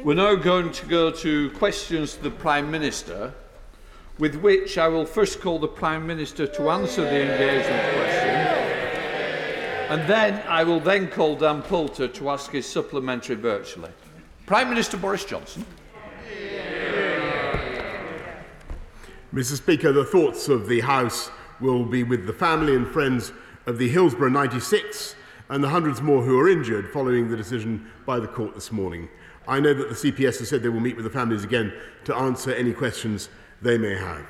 We're now going to go to questions to the Prime Minister, with which I will first call the Prime Minister to answer the engagement question. And then I will then call Dan Poulter to ask his supplementary virtually. Prime Minister Boris Johnson. Mr Speaker, the thoughts of the House will be with the family and friends of the Hillsborough 96 and the hundreds more who are injured following the decision by the court this morning. I know that the CPS has said they will meet with the families again to answer any questions they may have.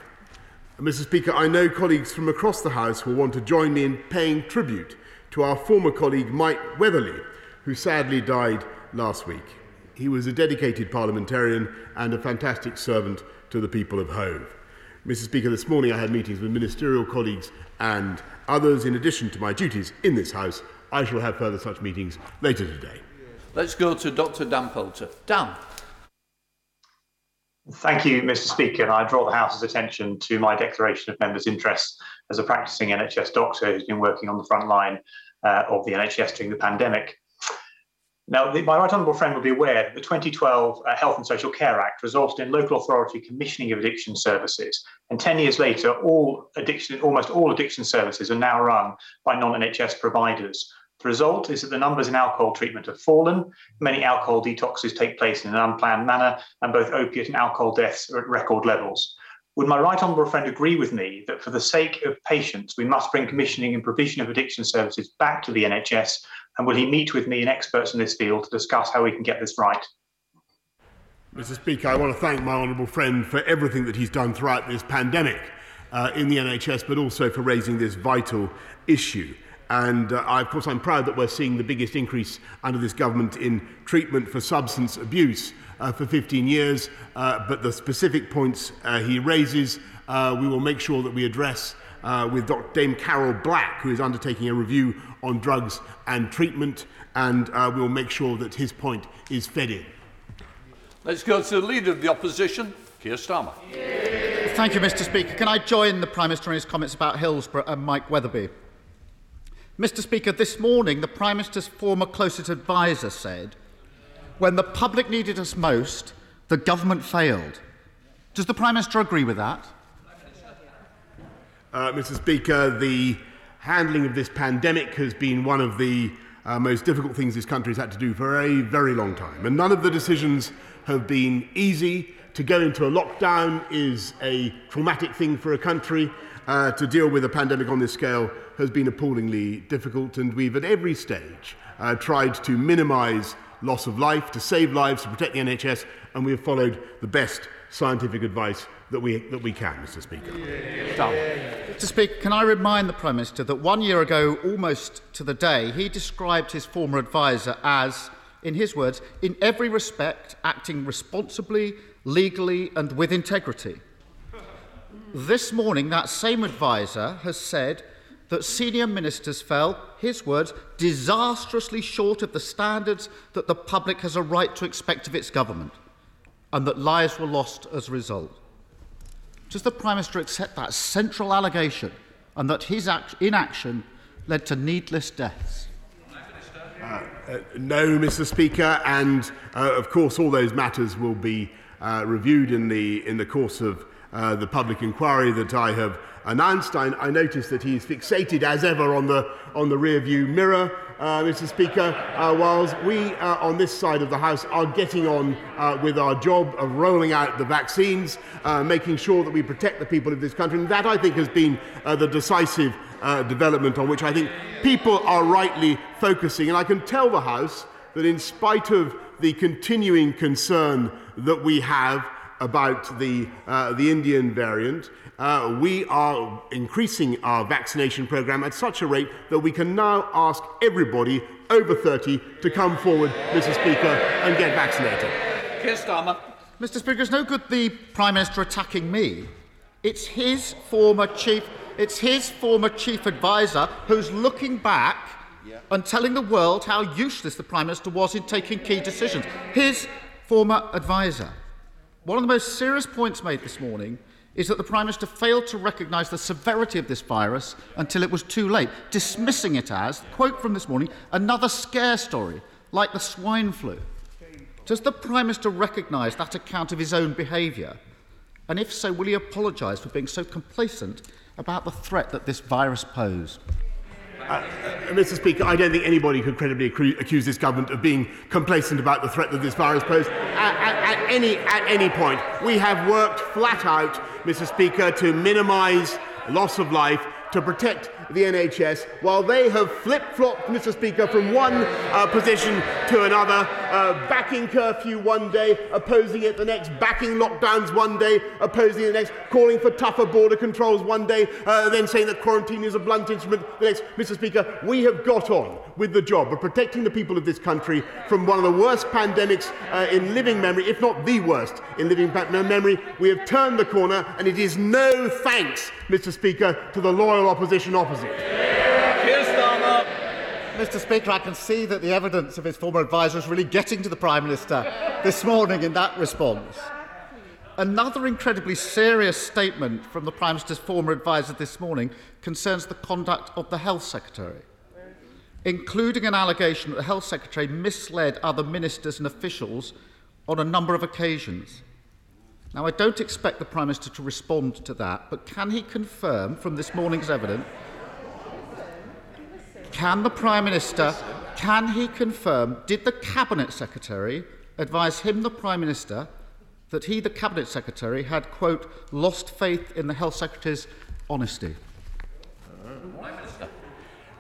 Mr Speaker, I know colleagues from across the House will want to join me in paying tribute to our former colleague Mike Weatherley, who sadly died last week. He was a dedicated parliamentarian and a fantastic servant to the people of Hove. Mr. Speaker, this morning I had meetings with ministerial colleagues and others in addition to my duties in this House. I shall have further such meetings later today. Let's go to Dr. Dan Poulter. Dan. Thank you, Mr. Speaker. And I draw the House's attention to my declaration of members' interests as a practicing NHS doctor who's been working on the front line uh, of the NHS during the pandemic. Now, the, my right honourable friend will be aware that the 2012 uh, Health and Social Care Act resulted in local authority commissioning of addiction services. And 10 years later, all addiction, almost all addiction services are now run by non-NHS providers. The result is that the numbers in alcohol treatment have fallen, many alcohol detoxes take place in an unplanned manner, and both opiate and alcohol deaths are at record levels. Would my right honourable friend agree with me that for the sake of patients, we must bring commissioning and provision of addiction services back to the NHS and will he meet with me and experts in this field to discuss how we can get this right? Mr. Speaker, I want to thank my honourable friend for everything that he's done throughout this pandemic uh, in the NHS, but also for raising this vital issue. And uh, I, of course, I'm proud that we're seeing the biggest increase under this government in treatment for substance abuse uh, for 15 years. Uh, but the specific points uh, he raises, uh, we will make sure that we address uh, with Dr. Dame Carol Black, who is undertaking a review on drugs and treatment, and uh, we'll make sure that his point is fed in. Let's go to the Leader of the Opposition, Keir Starmer. Thank you, Mr Speaker. Can I join the Prime Minister in his comments about Hillsborough and Mike Weatherby? Mr Speaker, this morning the Prime Minister's former closest adviser said, when the public needed us most, the government failed. Does the Prime Minister agree with that? Uh, Mr. Speaker, the handling of this pandemic has been one of the uh, most difficult things this country has had to do for a very long time. And none of the decisions have been easy. To go into a lockdown is a traumatic thing for a country. Uh, to deal with a pandemic on this scale has been appallingly difficult, and we've at every stage uh, tried to minimize loss of life, to save lives, to protect the NHS, and we have followed the best scientific advice that we, that we can, Mr. Speaker. Mr. Speaker, can I remind the Prime Minister that one year ago, almost to the day, he described his former adviser as, in his words, in every respect, acting responsibly, legally, and with integrity. This morning, that same adviser has said that senior ministers fell, his words, disastrously short of the standards that the public has a right to expect of its government, and that lives were lost as a result. Does the Prime Minister accept that central allegation and that his act- inaction led to needless deaths? Uh, uh, no, Mr. Speaker, and uh, of course, all those matters will be uh, reviewed in the, in the course of uh, the public inquiry that I have announced. I, I notice that he's fixated, as ever, on the, on the rear view mirror, uh, Mr. Speaker, uh, whilst we uh, on this side of the House are getting on uh, with our job of rolling out the vaccines, uh, making sure that we protect the people of this country. And that, I think, has been the decisive development on which I think people are rightly focusing. And I can tell the House that, in spite of the continuing concern that we have about the, uh, the Indian variant, uh, we are increasing our vaccination program at such a rate that we can now ask everybody over 30 to come forward, Mr. Speaker, and get vaccinated. Keir Starmer. Mr. Speaker, it's no good the Prime Minister attacking me. It's his former chief, it's his former chief advisor who's looking back yeah. and telling the world how useless the Prime Minister was in taking key decisions. His former advisor. One of the most serious points made this morning is that the Prime Minister failed to recognise the severity of this virus until it was too late, dismissing it as, quote from this morning, another scare story, like the swine flu. Does the Prime Minister recognise that account of his own behaviour? And if so, will he apologise for being so complacent about the threat that this virus posed? Uh, uh, Mr. Speaker, I don't think anybody could credibly accuse this government of being complacent about the threat that this virus posed at, at, at, any, at any point. We have worked flat out, Mr. Speaker, to minimise loss of life, to protect the NHS, while they have flip flopped, Mr. Speaker, from one uh, position to another, uh, backing curfew one day, opposing it the next, backing lockdowns one day, opposing the next, calling for tougher border controls one day, uh, then saying that quarantine is a blunt instrument the next. Mr. Speaker, we have got on with the job of protecting the people of this country from one of the worst pandemics uh, in living memory, if not the worst in living memory. We have turned the corner, and it is no thanks, Mr. Speaker, to the loyal opposition opposite. Mr. Speaker, I can see that the evidence of his former adviser is really getting to the Prime Minister this morning in that response. Another incredibly serious statement from the Prime Minister's former adviser this morning concerns the conduct of the Health Secretary, including an allegation that the Health Secretary misled other ministers and officials on a number of occasions. Now, I don't expect the Prime Minister to respond to that, but can he confirm from this morning's evidence can the Prime Minister, can he confirm, did the Cabinet Secretary advise him, the Prime Minister, that he, the Cabinet Secretary, had, quote, lost faith in the Health Secretary's honesty?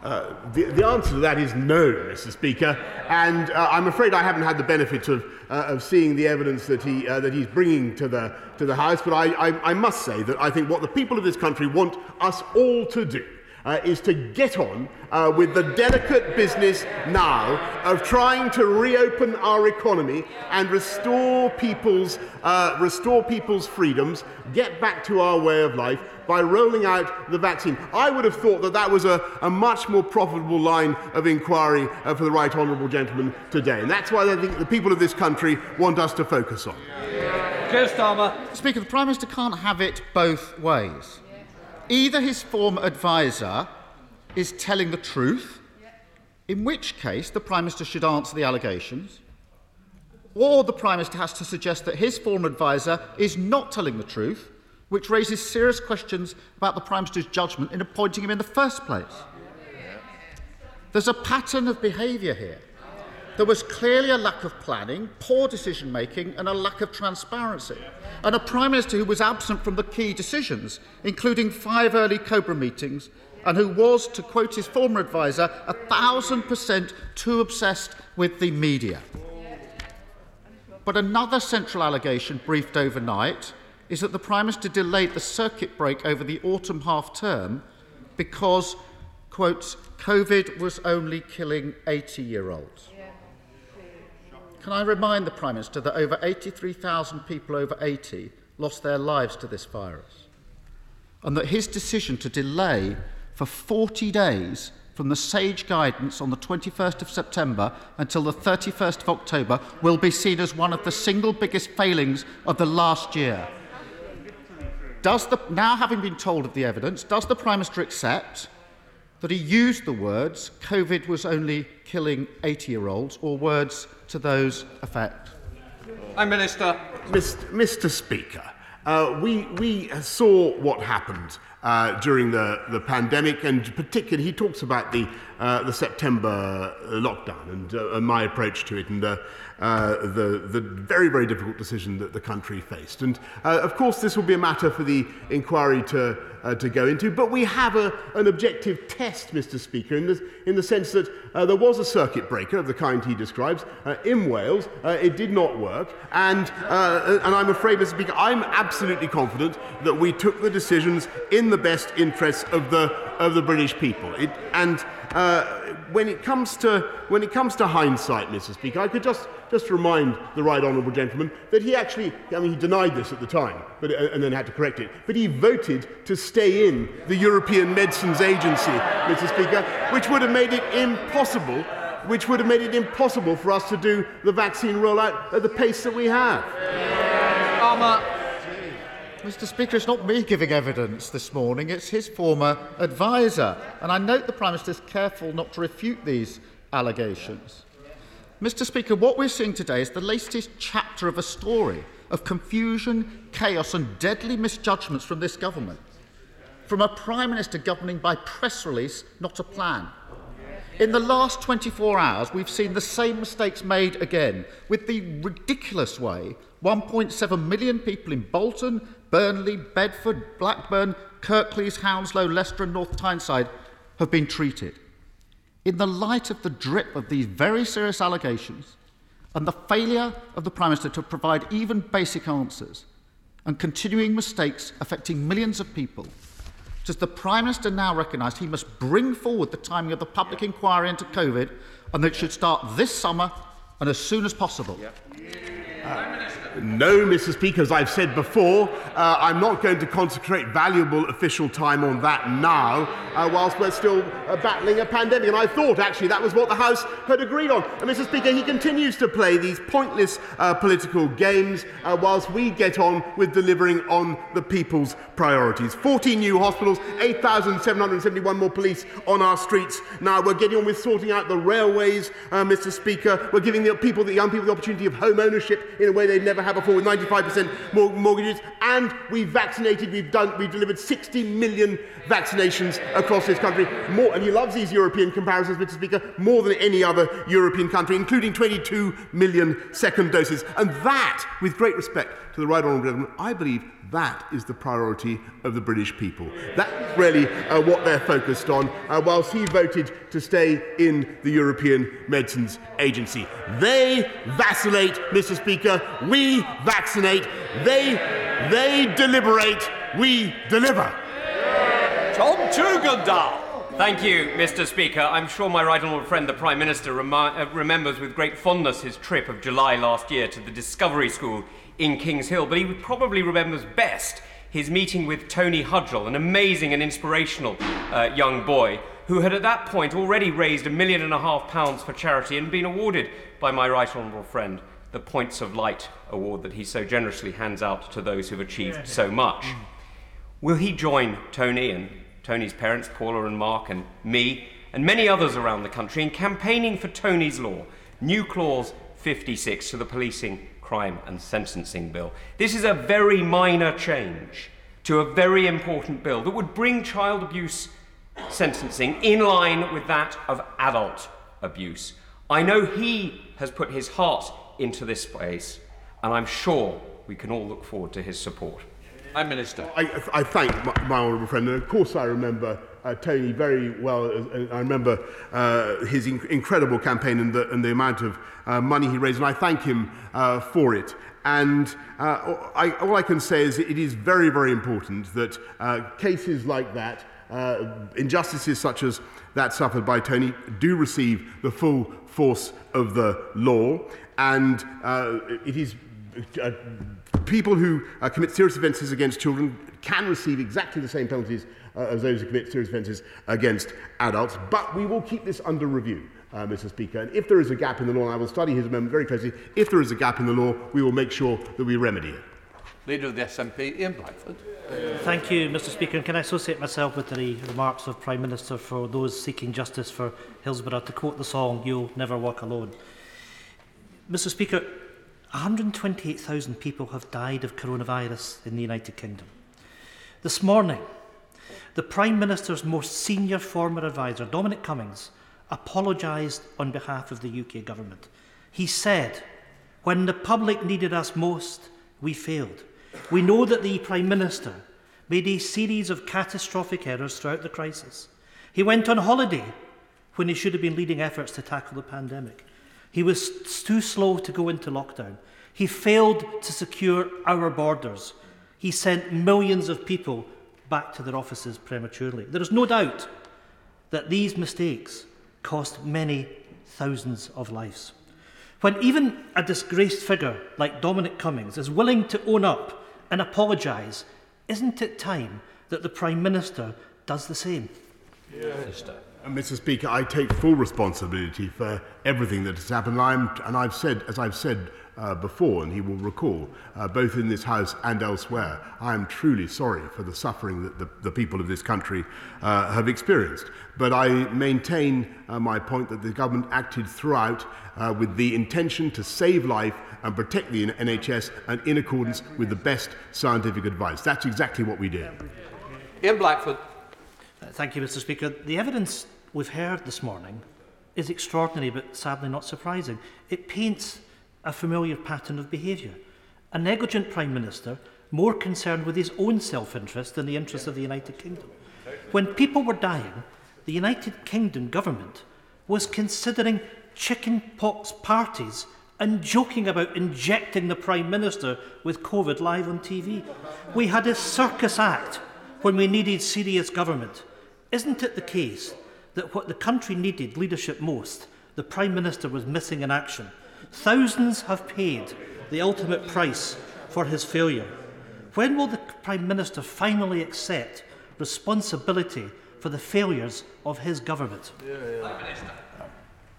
Uh, the, the, answer to that is no, Mr. Speaker, and uh, I'm afraid I haven't had the benefit of, uh, of seeing the evidence that, he, uh, that he's bringing to the, to the House, but I, I, I must say that I think what the people of this country want us all to do uh, is to get on uh, with the delicate business now of trying to reopen our economy and restore people's, uh, restore people's freedoms, get back to our way of life by rolling out the vaccine. I would have thought that that was a, a much more profitable line of inquiry uh, for the right honourable gentleman today. And that's why I think the people of this country want us to focus on. Keir Starmer. Speaker, the Prime Minister can't have it both ways. Either his former adviser is telling the truth, in which case the Prime Minister should answer the allegations, or the Prime Minister has to suggest that his former adviser is not telling the truth, which raises serious questions about the Prime Minister's judgment in appointing him in the first place. There's a pattern of behaviour here. There was clearly a lack of planning, poor decision making, and a lack of transparency. And a Prime Minister who was absent from the key decisions, including five early Cobra meetings, and who was, to quote his former adviser, a thousand percent too obsessed with the media. But another central allegation briefed overnight is that the Prime Minister delayed the circuit break over the autumn half term because, quote, COVID was only killing 80 year olds. Can I remind the Prime Minister that over 83,000 people over 80 lost their lives to this virus? And that his decision to delay for 40 days from the SAGE guidance on the 21st of September until the 31st of October will be seen as one of the single biggest failings of the last year. Does the, now having been told of the evidence, does the Prime Minister accept that he used the words COVID was only killing 80 year olds or words to those effect? Prime Minister. Mr. Mr. Speaker, uh, we, we saw what happened uh, during the, the pandemic, and particularly he talks about the, uh, the September lockdown and, uh, and my approach to it and uh, the, the very, very difficult decision that the country faced. And uh, of course, this will be a matter for the inquiry to, uh, to go into, but we have a, an objective test, Mr. Speaker, in the, in the sense that there was a circuit breaker of the kind he describes in Wales. It did not work. And, and I'm afraid, Mr. Speaker, I'm absolutely confident that we took the decisions in the best interests of the, of the British people. It, and uh, when, it comes to, when it comes to hindsight, Mr. Speaker, I could just just remind the right honourable gentleman that he actually, I mean, he denied this at the time, but, uh, and then had to correct it, but he voted to stay in the European Medicines Agency, Mr. Speaker, which would have made it impossible which would have made it impossible for us to do the vaccine rollout at the pace that we have. Mr. Speaker, it's not me giving evidence this morning, it's his former adviser. And I note the Prime Minister is careful not to refute these allegations. Mr. Speaker, what we're seeing today is the latest chapter of a story of confusion, chaos, and deadly misjudgments from this government. From a Prime Minister governing by press release, not a plan. In the last 24 hours, we've seen the same mistakes made again, with the ridiculous way 1.7 million people in Bolton, Burnley, Bedford, Blackburn, Kirklees, Hounslow, Leicester, and North Tyneside have been treated. In the light of the drip of these very serious allegations and the failure of the Prime Minister to provide even basic answers and continuing mistakes affecting millions of people, does the Prime Minister now recognise he must bring forward the timing of the public inquiry into COVID and that it should start this summer and as soon as possible? No, Mr. Speaker, as I've said before, uh, I'm not going to consecrate valuable official time on that now, uh, whilst we're still uh, battling a pandemic. And I thought, actually, that was what the House had agreed on. And, Mr. Speaker, he continues to play these pointless uh, political games uh, whilst we get on with delivering on the people's priorities. 14 new hospitals, 8,771 more police on our streets. Now, we're getting on with sorting out the railways, Mr. Speaker. We're giving the people, the young people, the opportunity of home ownership in a way they've never had before with 95% more mortgages. And we've vaccinated, we've, done, we've delivered 60 million vaccinations across this country. More, and he loves these European comparisons, Mr. Speaker, more than any other European country, including 22 million second doses. And that, with great respect to the Right Honourable Gentleman, I believe that is the priority of the British people. That's really uh, what they're focused on, uh, whilst he voted to stay in the European Medicines Agency. They vacillate, Mr. Speaker. We vaccinate. They, they deliberate. We deliver. Tom Tugendhat. Thank you, Mr. Speaker. I'm sure my right honourable friend, the Prime Minister, remi- uh, remembers with great fondness his trip of July last year to the Discovery School in Kings Hill, but he probably remembers best his meeting with Tony Hudgell, an amazing and inspirational uh, young boy who had at that point already raised a million and a half pounds for charity and been awarded by my right honourable friend the Points of Light award that he so generously hands out to those who've achieved so much. Will he join Tony and Tony's parents, Paula and Mark, and me, and many others around the country in campaigning for Tony's Law, New Clause 56 to the Policing Crime and Sentencing Bill. This is a very minor change to a very important bill that would bring child abuse sentencing in line with that of adult abuse. I know he has put his heart into this space, and I'm sure we can all look forward to his support. Prime Minister. I, I thank my, my honourable friend, and of course I remember uh, Tony very well. Uh, I remember uh, his inc- incredible campaign and the, and the amount of uh, money he raised, and I thank him uh, for it. And uh, I, all I can say is it is very, very important that uh, cases like that, uh, injustices such as that suffered by Tony, do receive the full force of the law. And uh, it is uh, people who uh, commit serious offences against children can receive exactly the same penalties uh, as those who commit serious offences against adults. But we will keep this under review. Uh, Mr. Speaker, and if there is a gap in the law, and I will study his amendment very closely, if there is a gap in the law, we will make sure that we remedy it. Leader of the SNP, Ian Blackford. Thank you, Mr Speaker. And can I associate myself with the remarks of Prime Minister for those seeking justice for Hillsborough to quote the song, You'll Never Walk Alone. Mr Speaker, 128,000 people have died of coronavirus in the United Kingdom. This morning, the Prime Minister's most senior former advisor, Dominic Cummings, apologised on behalf of the UK government. He said, When the public needed us most, we failed. We know that the Prime Minister made a series of catastrophic errors throughout the crisis. He went on holiday when he should have been leading efforts to tackle the pandemic. He was too slow to go into lockdown. He failed to secure our borders. He sent millions of people back to their offices prematurely. There is no doubt that these mistakes cost many thousands of lives. When even a disgraced figure like Dominic Cummings is willing to own up and apologise, isn't it time that the Prime Minister does the same? Yeah. Minister. Mr. Speaker, I take full responsibility for everything that has happened. I'm, and I've said, as I've said uh, before, and he will recall, uh, both in this House and elsewhere, I am truly sorry for the suffering that the, the people of this country uh, have experienced. But I maintain uh, my point that the government acted throughout uh, with the intention to save life and protect the NHS and in accordance with the best scientific advice. That's exactly what we did. Ian Blackford. Uh, thank you, Mr. Speaker. The evidence we've heard this morning is extraordinary but sadly not surprising. It paints a familiar pattern of behaviour. A negligent Prime Minister more concerned with his own self interest than the interests of the United Kingdom. When people were dying, the United Kingdom government was considering chickenpox parties and joking about injecting the Prime Minister with COVID live on TV. We had a circus act when we needed serious government. Isn't it the case that what the country needed leadership most, the Prime Minister was missing in action? Thousands have paid the ultimate price for his failure. When will the Prime Minister finally accept responsibility for the failures of his government?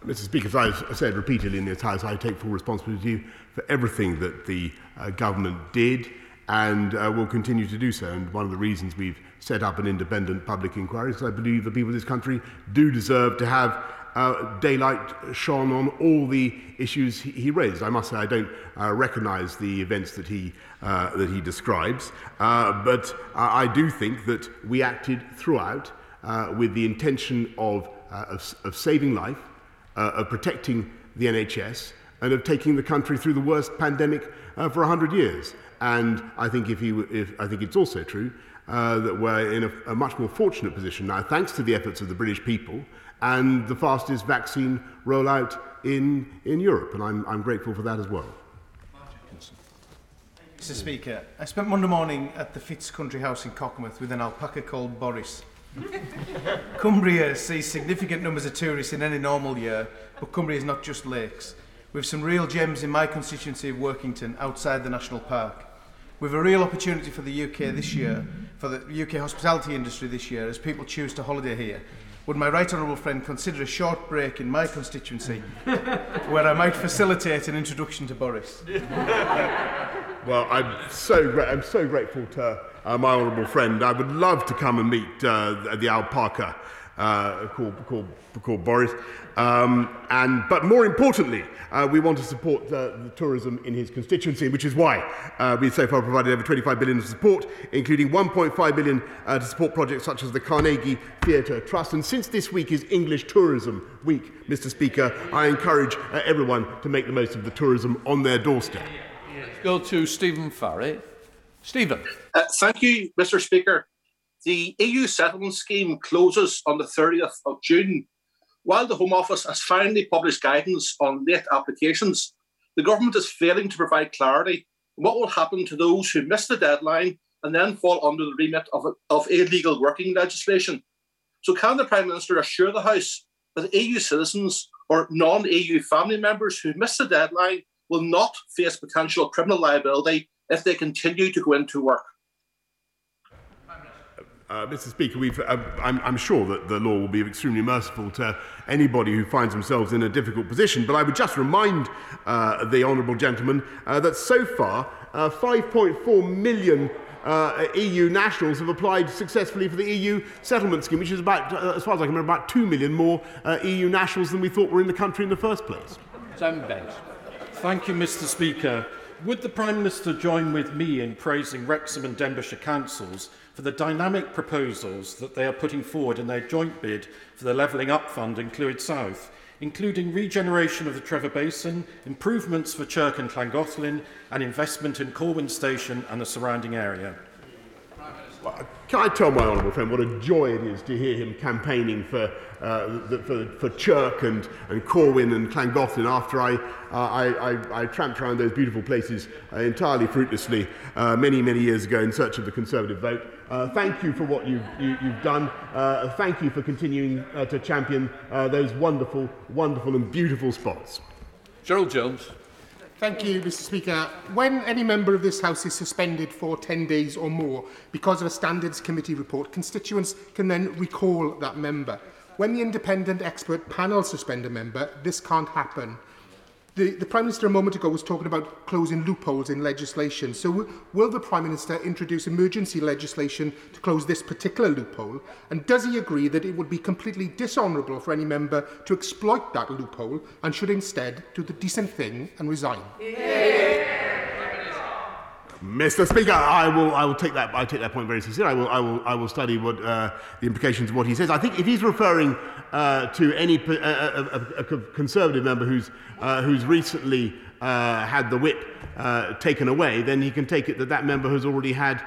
Mr. Speaker, as I've said repeatedly in this House, I take full responsibility for everything that the uh, government did and uh, will continue to do so. And one of the reasons we've set up an independent public inquiry because I believe the people of this country do deserve to have uh, daylight shone on all the issues he, he raised. I must say I don't uh, recognise the events that he, uh, that he describes, uh, but I do think that we acted throughout uh, with the intention of, uh, of, of saving life, of protecting the NHS, and of taking the country through the worst pandemic for 100 years. And I think, if he, if, I think it's also true uh, that we're in a, a much more fortunate position now, thanks to the efforts of the British people and the fastest vaccine rollout in, in Europe. And I'm, I'm grateful for that as well. Mr Speaker, I spent Monday morning at the Fitz Country House in Cockermouth with an alpaca called Boris. Cumbria sees significant numbers of tourists in any normal year, but Cumbria is not just lakes. We have some real gems in my constituency of Workington outside the national park. We have a real opportunity for the UK this year, for the UK hospitality industry this year as people choose to holiday here. Would my right honourable friend consider a short break in my constituency where I might facilitate an introduction to Boris? well, I'm so, I'm so grateful to uh, my honourable friend. I would love to come and meet uh, the alpaca. Uh, called, called, called Boris. Um, and, but more importantly, uh, we want to support uh, the tourism in his constituency, which is why uh, we've so far provided over 25 billion of support, including 1.5 billion uh, to support projects such as the Carnegie Theatre Trust. And since this week is English Tourism Week, Mr. Speaker, I encourage uh, everyone to make the most of the tourism on their doorstep. Let's go to Stephen Farry. Stephen. Uh, thank you, Mr. Speaker. The EU settlement scheme closes on the 30th of June. While the Home Office has finally published guidance on late applications, the government is failing to provide clarity on what will happen to those who miss the deadline and then fall under the remit of, of illegal working legislation. So, can the Prime Minister assure the House that EU citizens or non EU family members who miss the deadline will not face potential criminal liability if they continue to go into work? Uh, Mr. Speaker, uh, I'm, I'm, sure that the law will be extremely merciful to anybody who finds themselves in a difficult position, but I would just remind uh, the honourable gentleman uh, that so far 5.4 uh, million uh, EU nationals have applied successfully for the EU settlement scheme, which is about, as far as I can remember, about 2 million more EU nationals than we thought were in the country in the first place. Thank you, Mr. Speaker. Would the Prime Minister join with me in praising Wrexham and Denbighshire councils for the dynamic proposals that they are putting forward in their joint bid for the Levelling Up Fund in Clwyd South, including regeneration of the Trevor Basin, improvements for Chirk and Llangollen, and investment in Corwin Station and the surrounding area? Can I tell my honourable friend what a joy it is to hear him campaigning for, uh, the, for, for Chirk and, and Corwen and Llangollen after I, uh, I, I, I tramped around those beautiful places uh, entirely fruitlessly uh, many, many years ago in search of the Conservative vote. Uh, thank you for what you've, you, have done. Uh, thank you for continuing to champion those wonderful, wonderful and beautiful spots. Gerald Jones. Thank you, Mr Speaker. When any member of this House is suspended for 10 days or more because of a Standards Committee report, constituents can then recall that member. when the independent expert panel suspend a member, this can't happen. The, the Prime Minister a moment ago was talking about closing loopholes in legislation. So will the Prime Minister introduce emergency legislation to close this particular loophole? And does he agree that it would be completely dishonourable for any member to exploit that loophole and should instead do the decent thing and resign? Yeah. Mr. Speaker, I will, I will take that. I take that point very seriously. I will, I will, I will study what uh, the implications of what he says. I think if he's referring uh, to any uh, a, a, a, Conservative member who's uh, who's recently uh, had the whip uh, taken away, then he can take it that that member has already had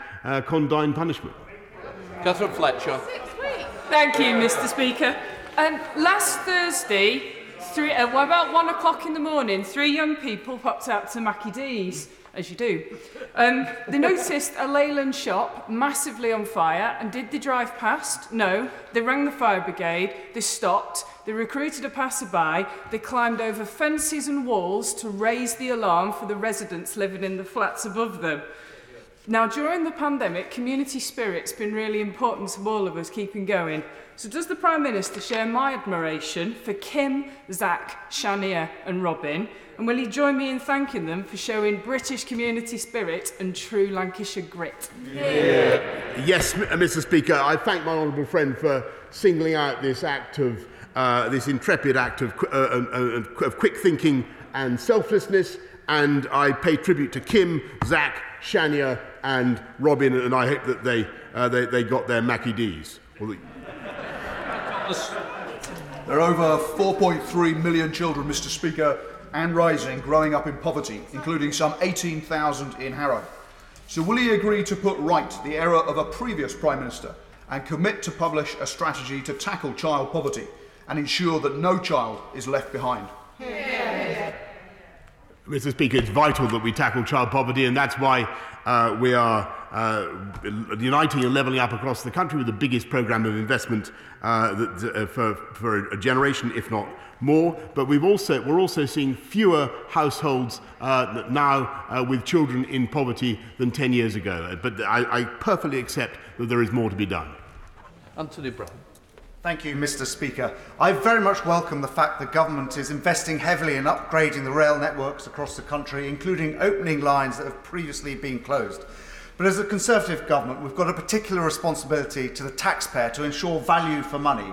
condign punishment. Katherine Fletcher. Thank you, Mr. Speaker. Um, last Thursday, three, uh, about one o'clock in the morning, three young people popped out to Mackie D's as you do. Um, they noticed a Leyland shop massively on fire and did they drive past? No. They rang the fire brigade, they stopped, they recruited a passerby, they climbed over fences and walls to raise the alarm for the residents living in the flats above them. Now, during the pandemic, community spirit's been really important to all of us keeping going. So does the Prime Minister share my admiration for Kim, Zach, Shania and Robin And will he join me in thanking them for showing British community spirit and true Lancashire grit? Yeah. Yes, Mr Speaker, I thank my honourable friend for singling out this act of, uh, this intrepid act of, uh, uh, of quick thinking and selflessness, and I pay tribute to Kim, Zach, Shania and Robin, and I hope that they, uh, they, they got their Mackie D's. There are over 4.3 million children, Mr. Speaker, and rising growing up in poverty, including some 18,000 in Harrow. So, will he agree to put right the error of a previous Prime Minister and commit to publish a strategy to tackle child poverty and ensure that no child is left behind? Mr. Speaker, it's vital that we tackle child poverty, and that's why uh, we are uh, uniting and levelling up across the country with the biggest programme of investment uh, that, uh, for, for a generation, if not more. But we've also, we're also seeing fewer households uh, now uh, with children in poverty than 10 years ago. But I, I perfectly accept that there is more to be done. Anthony Browne. Thank you, Mr. Speaker. I very much welcome the fact the government is investing heavily in upgrading the rail networks across the country, including opening lines that have previously been closed. But as a Conservative government, we've got a particular responsibility to the taxpayer to ensure value for money.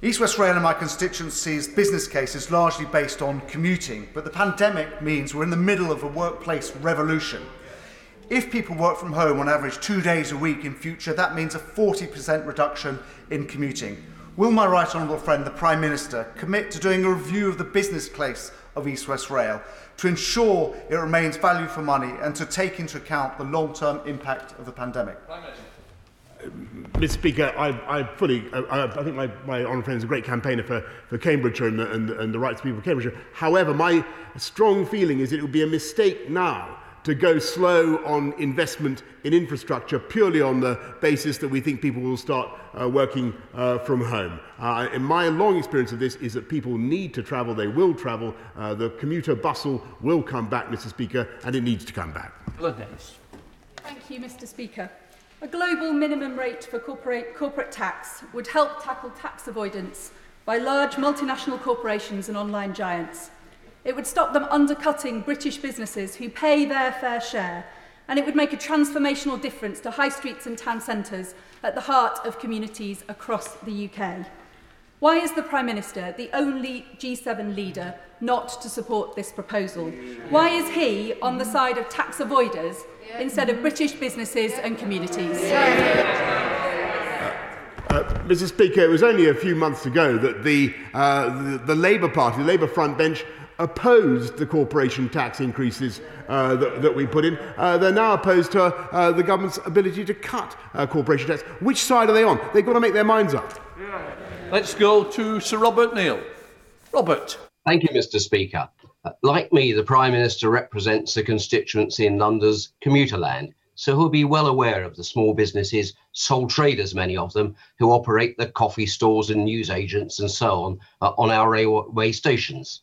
East West Rail in my constituency's business case is largely based on commuting, but the pandemic means we're in the middle of a workplace revolution. If people work from home on average two days a week in future, that means a 40% reduction in commuting. Will my right honourable friend, the Prime Minister, commit to doing a review of the business case of East West Rail to ensure it remains value for money and to take into account the long-term impact of the pandemic? Mr. Speaker, I, I fully, I, I think my, my honourable friend is a great campaigner for, for Cambridgeshire and the, and, and the rights of people of Cambridgeshire. However, my strong feeling is it would be a mistake now to go slow on investment in infrastructure purely on the basis that we think people will start uh, working uh, from home. Uh, in my long experience of this is that people need to travel, they will travel, uh, the commuter bustle will come back, Mr. Speaker, and it needs to come back. Thank you, Mr. Speaker. A global minimum rate for corporate, corporate tax would help tackle tax avoidance by large multinational corporations and online giants. It would stop them undercutting British businesses who pay their fair share, and it would make a transformational difference to high streets and town centres at the heart of communities across the UK. Why is the Prime Minister the only G7 leader not to support this proposal? Why is he on the side of tax avoiders instead of British businesses and communities? Uh, Mr. Speaker, it was only a few months ago that the, uh, the, the Labour Party, the Labour front bench, opposed the corporation tax increases uh, that, that, we put in. Uh, they're now opposed to uh, the government's ability to cut uh, corporation tax. Which side are they on? They've got to make their minds up. Let's go to Sir Robert Neill. Robert. Thank you, Mr. Speaker. Uh, like me, the Prime Minister represents a constituency in London's commuter land, so he'll be well aware of the small businesses, sole traders, many of them, who operate the coffee stores and newsagents and so on uh, on our railway stations.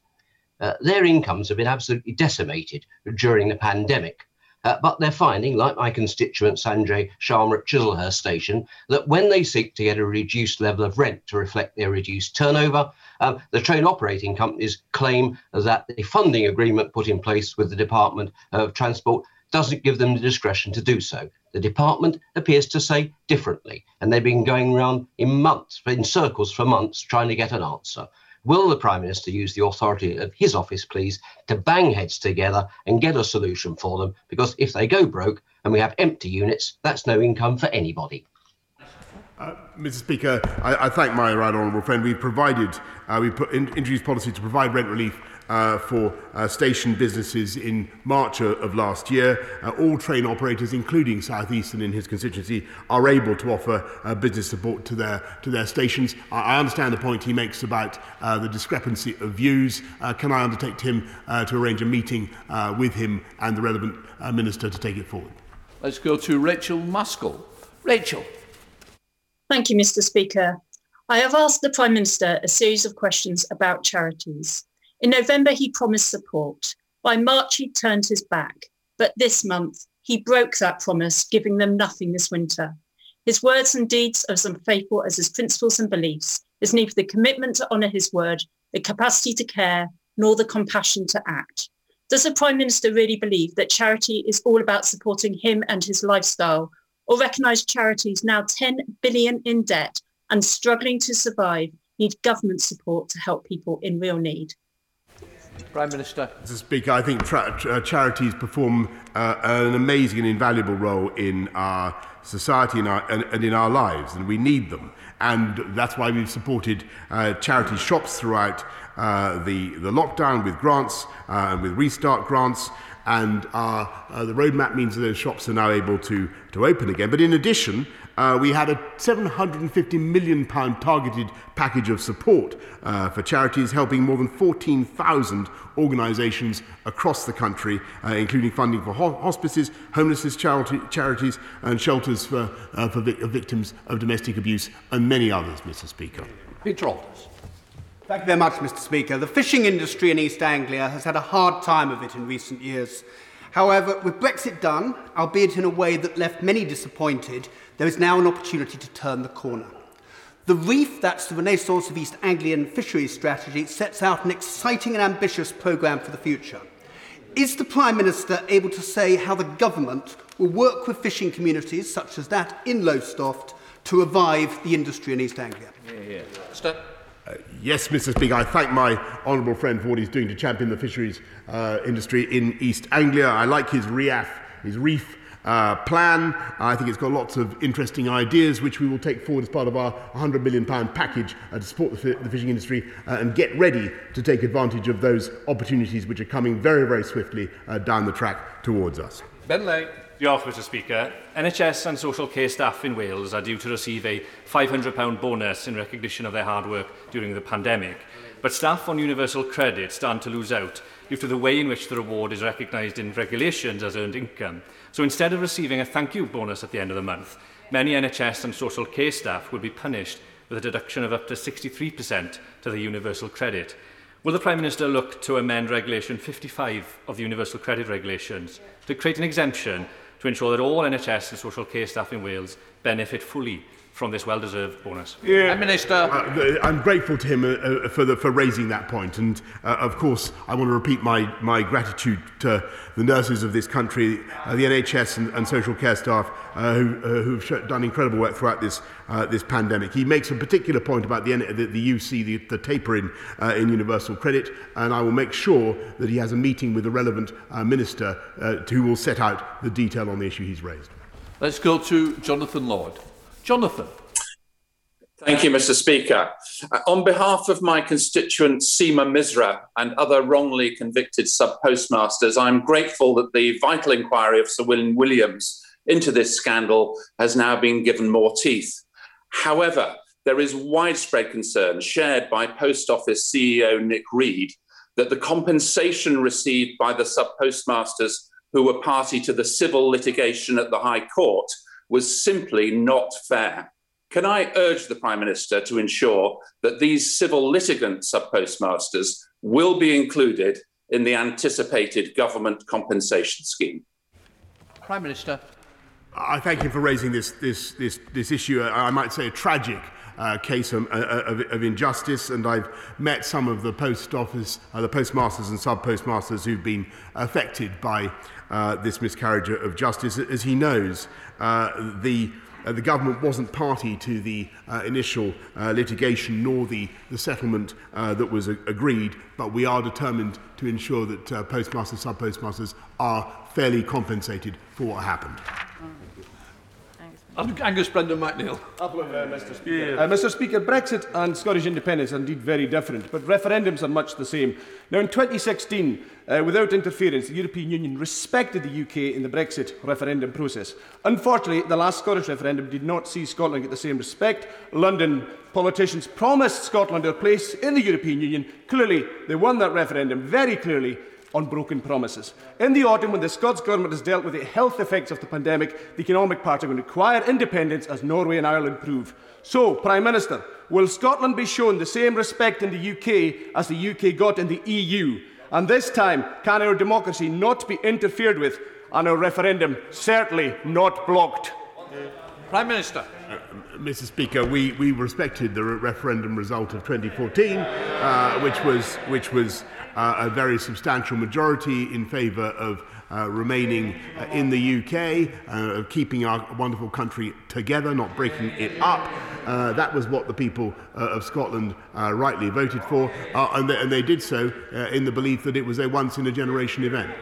Uh, their incomes have been absolutely decimated during the pandemic. Uh, but they're finding, like my constituent Sanjay Sharma at Chislehurst Station, that when they seek to get a reduced level of rent to reflect their reduced turnover, um, the train operating companies claim that the funding agreement put in place with the Department of Transport doesn't give them the discretion to do so. The department appears to say differently, and they've been going around in months, in circles for months, trying to get an answer. Will the Prime Minister use the authority of his office, please, to bang heads together and get a solution for them? Because if they go broke and we have empty units, that's no income for anybody. Uh, Mr. Speaker, I, I, thank my right honourable friend. We provided, uh, we put in, introduced policy to provide rent relief uh, for uh, station businesses in March of last year. Uh, all train operators, including Southeastern in his constituency, are able to offer uh, business support to their, to their stations. I, I understand the point he makes about uh, the discrepancy of views. Uh, can I undertake him uh, to arrange a meeting uh, with him and the relevant uh, minister to take it forward? Let's go to Rachael Maskell. Rachael. Thank you, Mr. Speaker. I have asked the Prime Minister a series of questions about charities. In November, he promised support. By March, he turned his back. But this month, he broke that promise, giving them nothing this winter. His words and deeds are as unfaithful as his principles and beliefs. There's neither the commitment to honour his word, the capacity to care, nor the compassion to act. Does the Prime Minister really believe that charity is all about supporting him and his lifestyle, or recognise charities now 10 billion in debt and struggling to survive need government support to help people in real need? Prime Minister. Mr. Speaker, I think tra- tra- charities perform uh, an amazing and invaluable role in our society and, our, and, and, in our lives, and we need them. And that's why we've supported uh, charity shops throughout uh, the, the lockdown with grants uh, and with restart grants. And uh, the roadmap means that those shops are now able to, to open again. But in addition, uh, we had a 750 million pound targeted package of support uh, for charities helping more than 14,000 organisations across the country, uh, including funding for ho- hospices, homelessness charity- charities, and shelters for, uh, for vic- victims of domestic abuse, and many others, Mr. Speaker. Peter Aldous. Thank you very much, Mr. Speaker. The fishing industry in East Anglia has had a hard time of it in recent years. However, with Brexit done, albeit in a way that left many disappointed, there is now an opportunity to turn the corner. The Reef, that's the Renaissance of East Anglian Fisheries Strategy, sets out an exciting and ambitious programme for the future. Is the Prime Minister able to say how the government will work with fishing communities such as that in Lowestoft to revive the industry in East Anglia? Yeah, yeah. Stop. Uh, yes, Mr. Speaker, I thank my honourable friend for what he's doing to champion the fisheries uh, industry in East Anglia. I like his REAF, his reef uh, plan. I think it's got lots of interesting ideas which we will take forward as part of our £100 million package uh, to support the, the fishing industry uh, and get ready to take advantage of those opportunities which are coming very, very swiftly down the track towards us. Ben Lake. Diolch, Mr Speaker. NHS and social care staff in Wales are due to receive a £500 bonus in recognition of their hard work during the pandemic, but staff on universal credit stand to lose out due to the way in which the reward is recognised in regulations as earned income. So instead of receiving a thank you bonus at the end of the month, many NHS and social care staff will be punished with a deduction of up to 63% to the universal credit. Will the Prime Minister look to amend Regulation 55 of the Universal Credit Regulations to create an exemption to ensure that all NHS and social care staff in Wales benefit fully from this well-deserved bonus. Yeah. Prime Minister. Uh, I'm grateful to him uh, uh, for, the, for raising that point. And uh, of course, I want to repeat my, my gratitude to the nurses of this country, uh, the NHS and, and social care staff uh, who, uh, who've done incredible work throughout this, uh, this pandemic. He makes a particular point about the, the, the UC, the, the tapering uh, in universal credit, and I will make sure that he has a meeting with the relevant uh, minister uh, who will set out the detail on the issue he's raised. Let's go to Jonathan Lord. Jonathan. Thank you, Mr. Speaker. Uh, on behalf of my constituent Seema Misra and other wrongly convicted sub postmasters, I'm grateful that the vital inquiry of Sir William Williams into this scandal has now been given more teeth. However, there is widespread concern shared by Post Office CEO Nick Read that the compensation received by the sub postmasters who were party to the civil litigation at the High Court was simply not fair. Can I urge the Prime Minister to ensure that these civil litigant sub postmasters will be included in the anticipated government compensation scheme? Prime Minister. I thank you for raising this, this, this, this issue. I might say a tragic uh, case of, uh, of, of, injustice, and I've met some of the post office, uh, the postmasters and sub postmasters who've been affected by uh, this miscarriage of justice. As he knows, uh, the uh, the government wasn't party to the uh, initial uh, litigation nor the, the settlement uh, that was a- agreed, but we are determined to ensure that uh, postmasters, sub postmasters are fairly compensated for what happened. Angus Brendan McNeill. Uh, Mr. Speaker. Uh, Mr. Speaker, Brexit and Scottish independence are indeed very different, but referendums are much the same. Now, in 2016, uh, without interference, the European Union respected the UK in the Brexit referendum process. Unfortunately, the last Scottish referendum did not see Scotland get the same respect. London politicians promised Scotland a place in the European Union. Clearly, they won that referendum very clearly. On broken promises. In the autumn, when the Scots Government has dealt with the health effects of the pandemic, the economic part are going to require independence as Norway and Ireland prove. So, Prime Minister, will Scotland be shown the same respect in the UK as the UK got in the EU? And this time, can our democracy not be interfered with and our referendum certainly not blocked? Prime Minister. Uh, Mr. Speaker, we, we respected the re- referendum result of 2014, uh, which was, which was a very substantial majority in favour of uh, remaining uh, in the UK, uh, of keeping our wonderful country together, not breaking it up. Uh, that was what the people uh, of Scotland uh, rightly voted for, uh, and, they, and they did so uh, in the belief that it was a once in a generation event.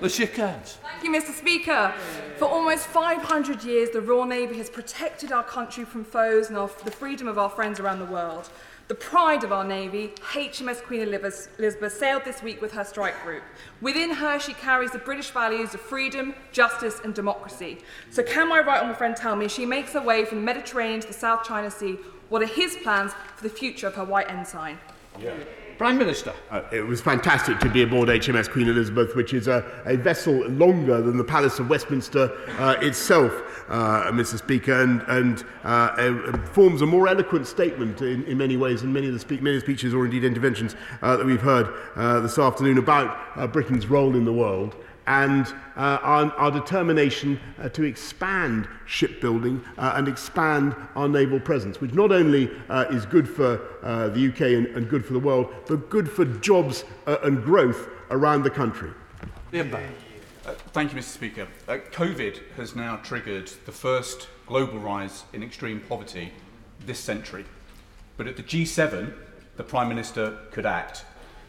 The Shikans. Thank you, Mr. Speaker. For almost 500 years, the Royal Navy has protected our country from foes and our, the freedom of our friends around the world. The pride of our Navy, HMS Queen Elizabeth, sailed this week with her strike group. Within her, she carries the British values of freedom, justice, and democracy. So, can my right honourable friend tell me, she makes her way from the Mediterranean to the South China Sea, what are his plans for the future of her white ensign? Yeah. Prime Minister. Uh, it was fantastic to be aboard HMS Queen Elizabeth, which is a, a vessel longer than the Palace of Westminster uh, itself, uh, Mr. Speaker, and, and uh, forms a more eloquent statement in, in many ways than many of the speak, many speeches or indeed interventions uh, that we've heard uh, this afternoon about Britain's role in the world and uh, our, our determination uh, to expand shipbuilding uh, and expand our naval presence, which not only uh, is good for uh, the UK and, and good for the world, but good for jobs uh, and growth around the country. Uh, thank you, Mr. Speaker. Uh, COVID has now triggered the first global rise in extreme poverty this century. But at the G7, the Prime Minister could act.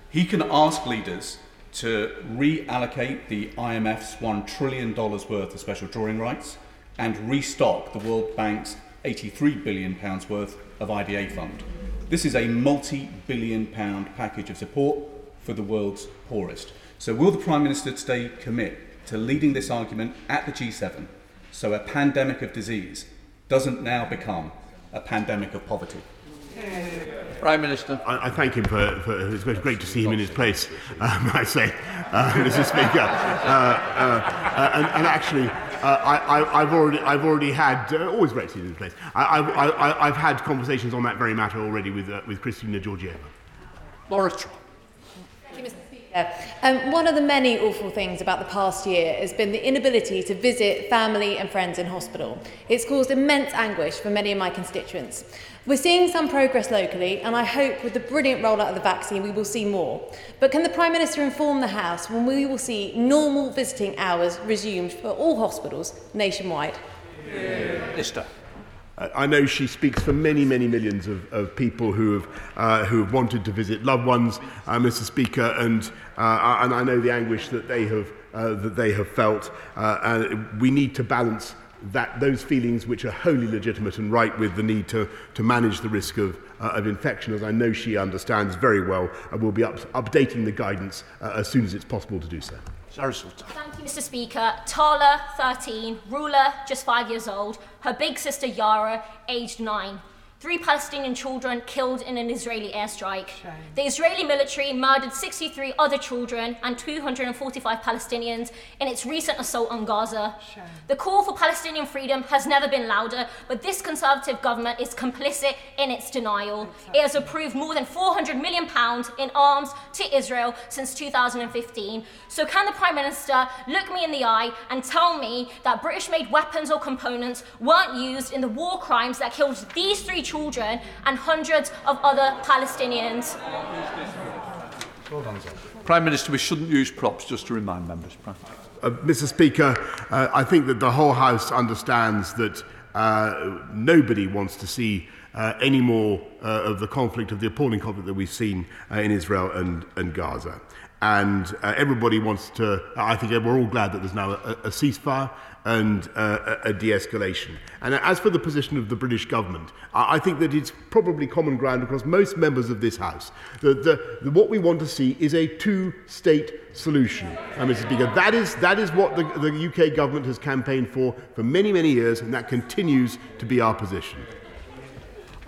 He can ask leaders to reallocate the IMF's $1 trillion worth of special drawing rights and restock the World Bank's £83 billion worth of IDA fund. This is a multi billion pound package of support for the world's poorest. So, will the Prime Minister today commit to leading this argument at the G7 so a pandemic of disease doesn't now become a pandemic of poverty? Prime Minister. I, I thank him for, for it's great to see him in his place, um, I say, uh, Mr. Speaker. Uh, uh, uh, and, and actually, uh, I, I've already, I've already had, uh, always great to see him in his place. I, I've had conversations on that very matter already with, uh, with Kristalina Georgieva. Boris Thank you, Mr. Speaker. Um, one of the many awful things about the past year has been the inability to visit family and friends in hospital. It's caused immense anguish for many of my constituents. We're seeing some progress locally, and I hope with the brilliant rollout of the vaccine we will see more. But can the Prime Minister inform the House when we will see normal visiting hours resumed for all hospitals nationwide? Minister. Uh, I know she speaks for many, many millions of, of people who have, uh, who have wanted to visit loved ones, uh, Mr. Speaker, and, uh, and I know the anguish that they have, uh, that they have felt. Uh, and we need to balance that, those feelings which are wholly legitimate and right with the need to, to manage the risk of, uh, of infection, as I know she understands very well, and we'll be up, updating the guidance uh, as soon as it's possible to do so. Zarah Sultana. Thank you, Mr. Speaker. Tala, 13, Ruler, just five years old, her big sister Yara, aged nine. Three Palestinian children killed in an Israeli airstrike. The Israeli military murdered 63 other children and 245 Palestinians in its recent assault on Gaza. The call for Palestinian freedom has never been louder, but this Conservative government is complicit in its denial. It has approved more than 400 million pounds in arms to Israel since 2015. So can the Prime Minister look me in the eye and tell me that British-made weapons or components weren't used in the war crimes that killed these three children and hundreds of other Palestinians? Prime Minister, we shouldn't use props, just to remind members. Uh, Mr. Speaker, uh, I think that the whole House understands that uh, nobody wants to see uh, any more uh, of the conflict, of the appalling conflict that we've seen uh, in Israel and, and Gaza. And uh, everybody wants to, I think we're all glad that there's now a, a ceasefire and uh, a, a de-escalation. And as for the position of the British government, I, think that it's probably common ground across most members of this House that the, the, what we want to see is a two-state solution, uh, Mr. Speaker. That is, that is what the, the UK government has campaigned for for many, many years, and that continues to be our position.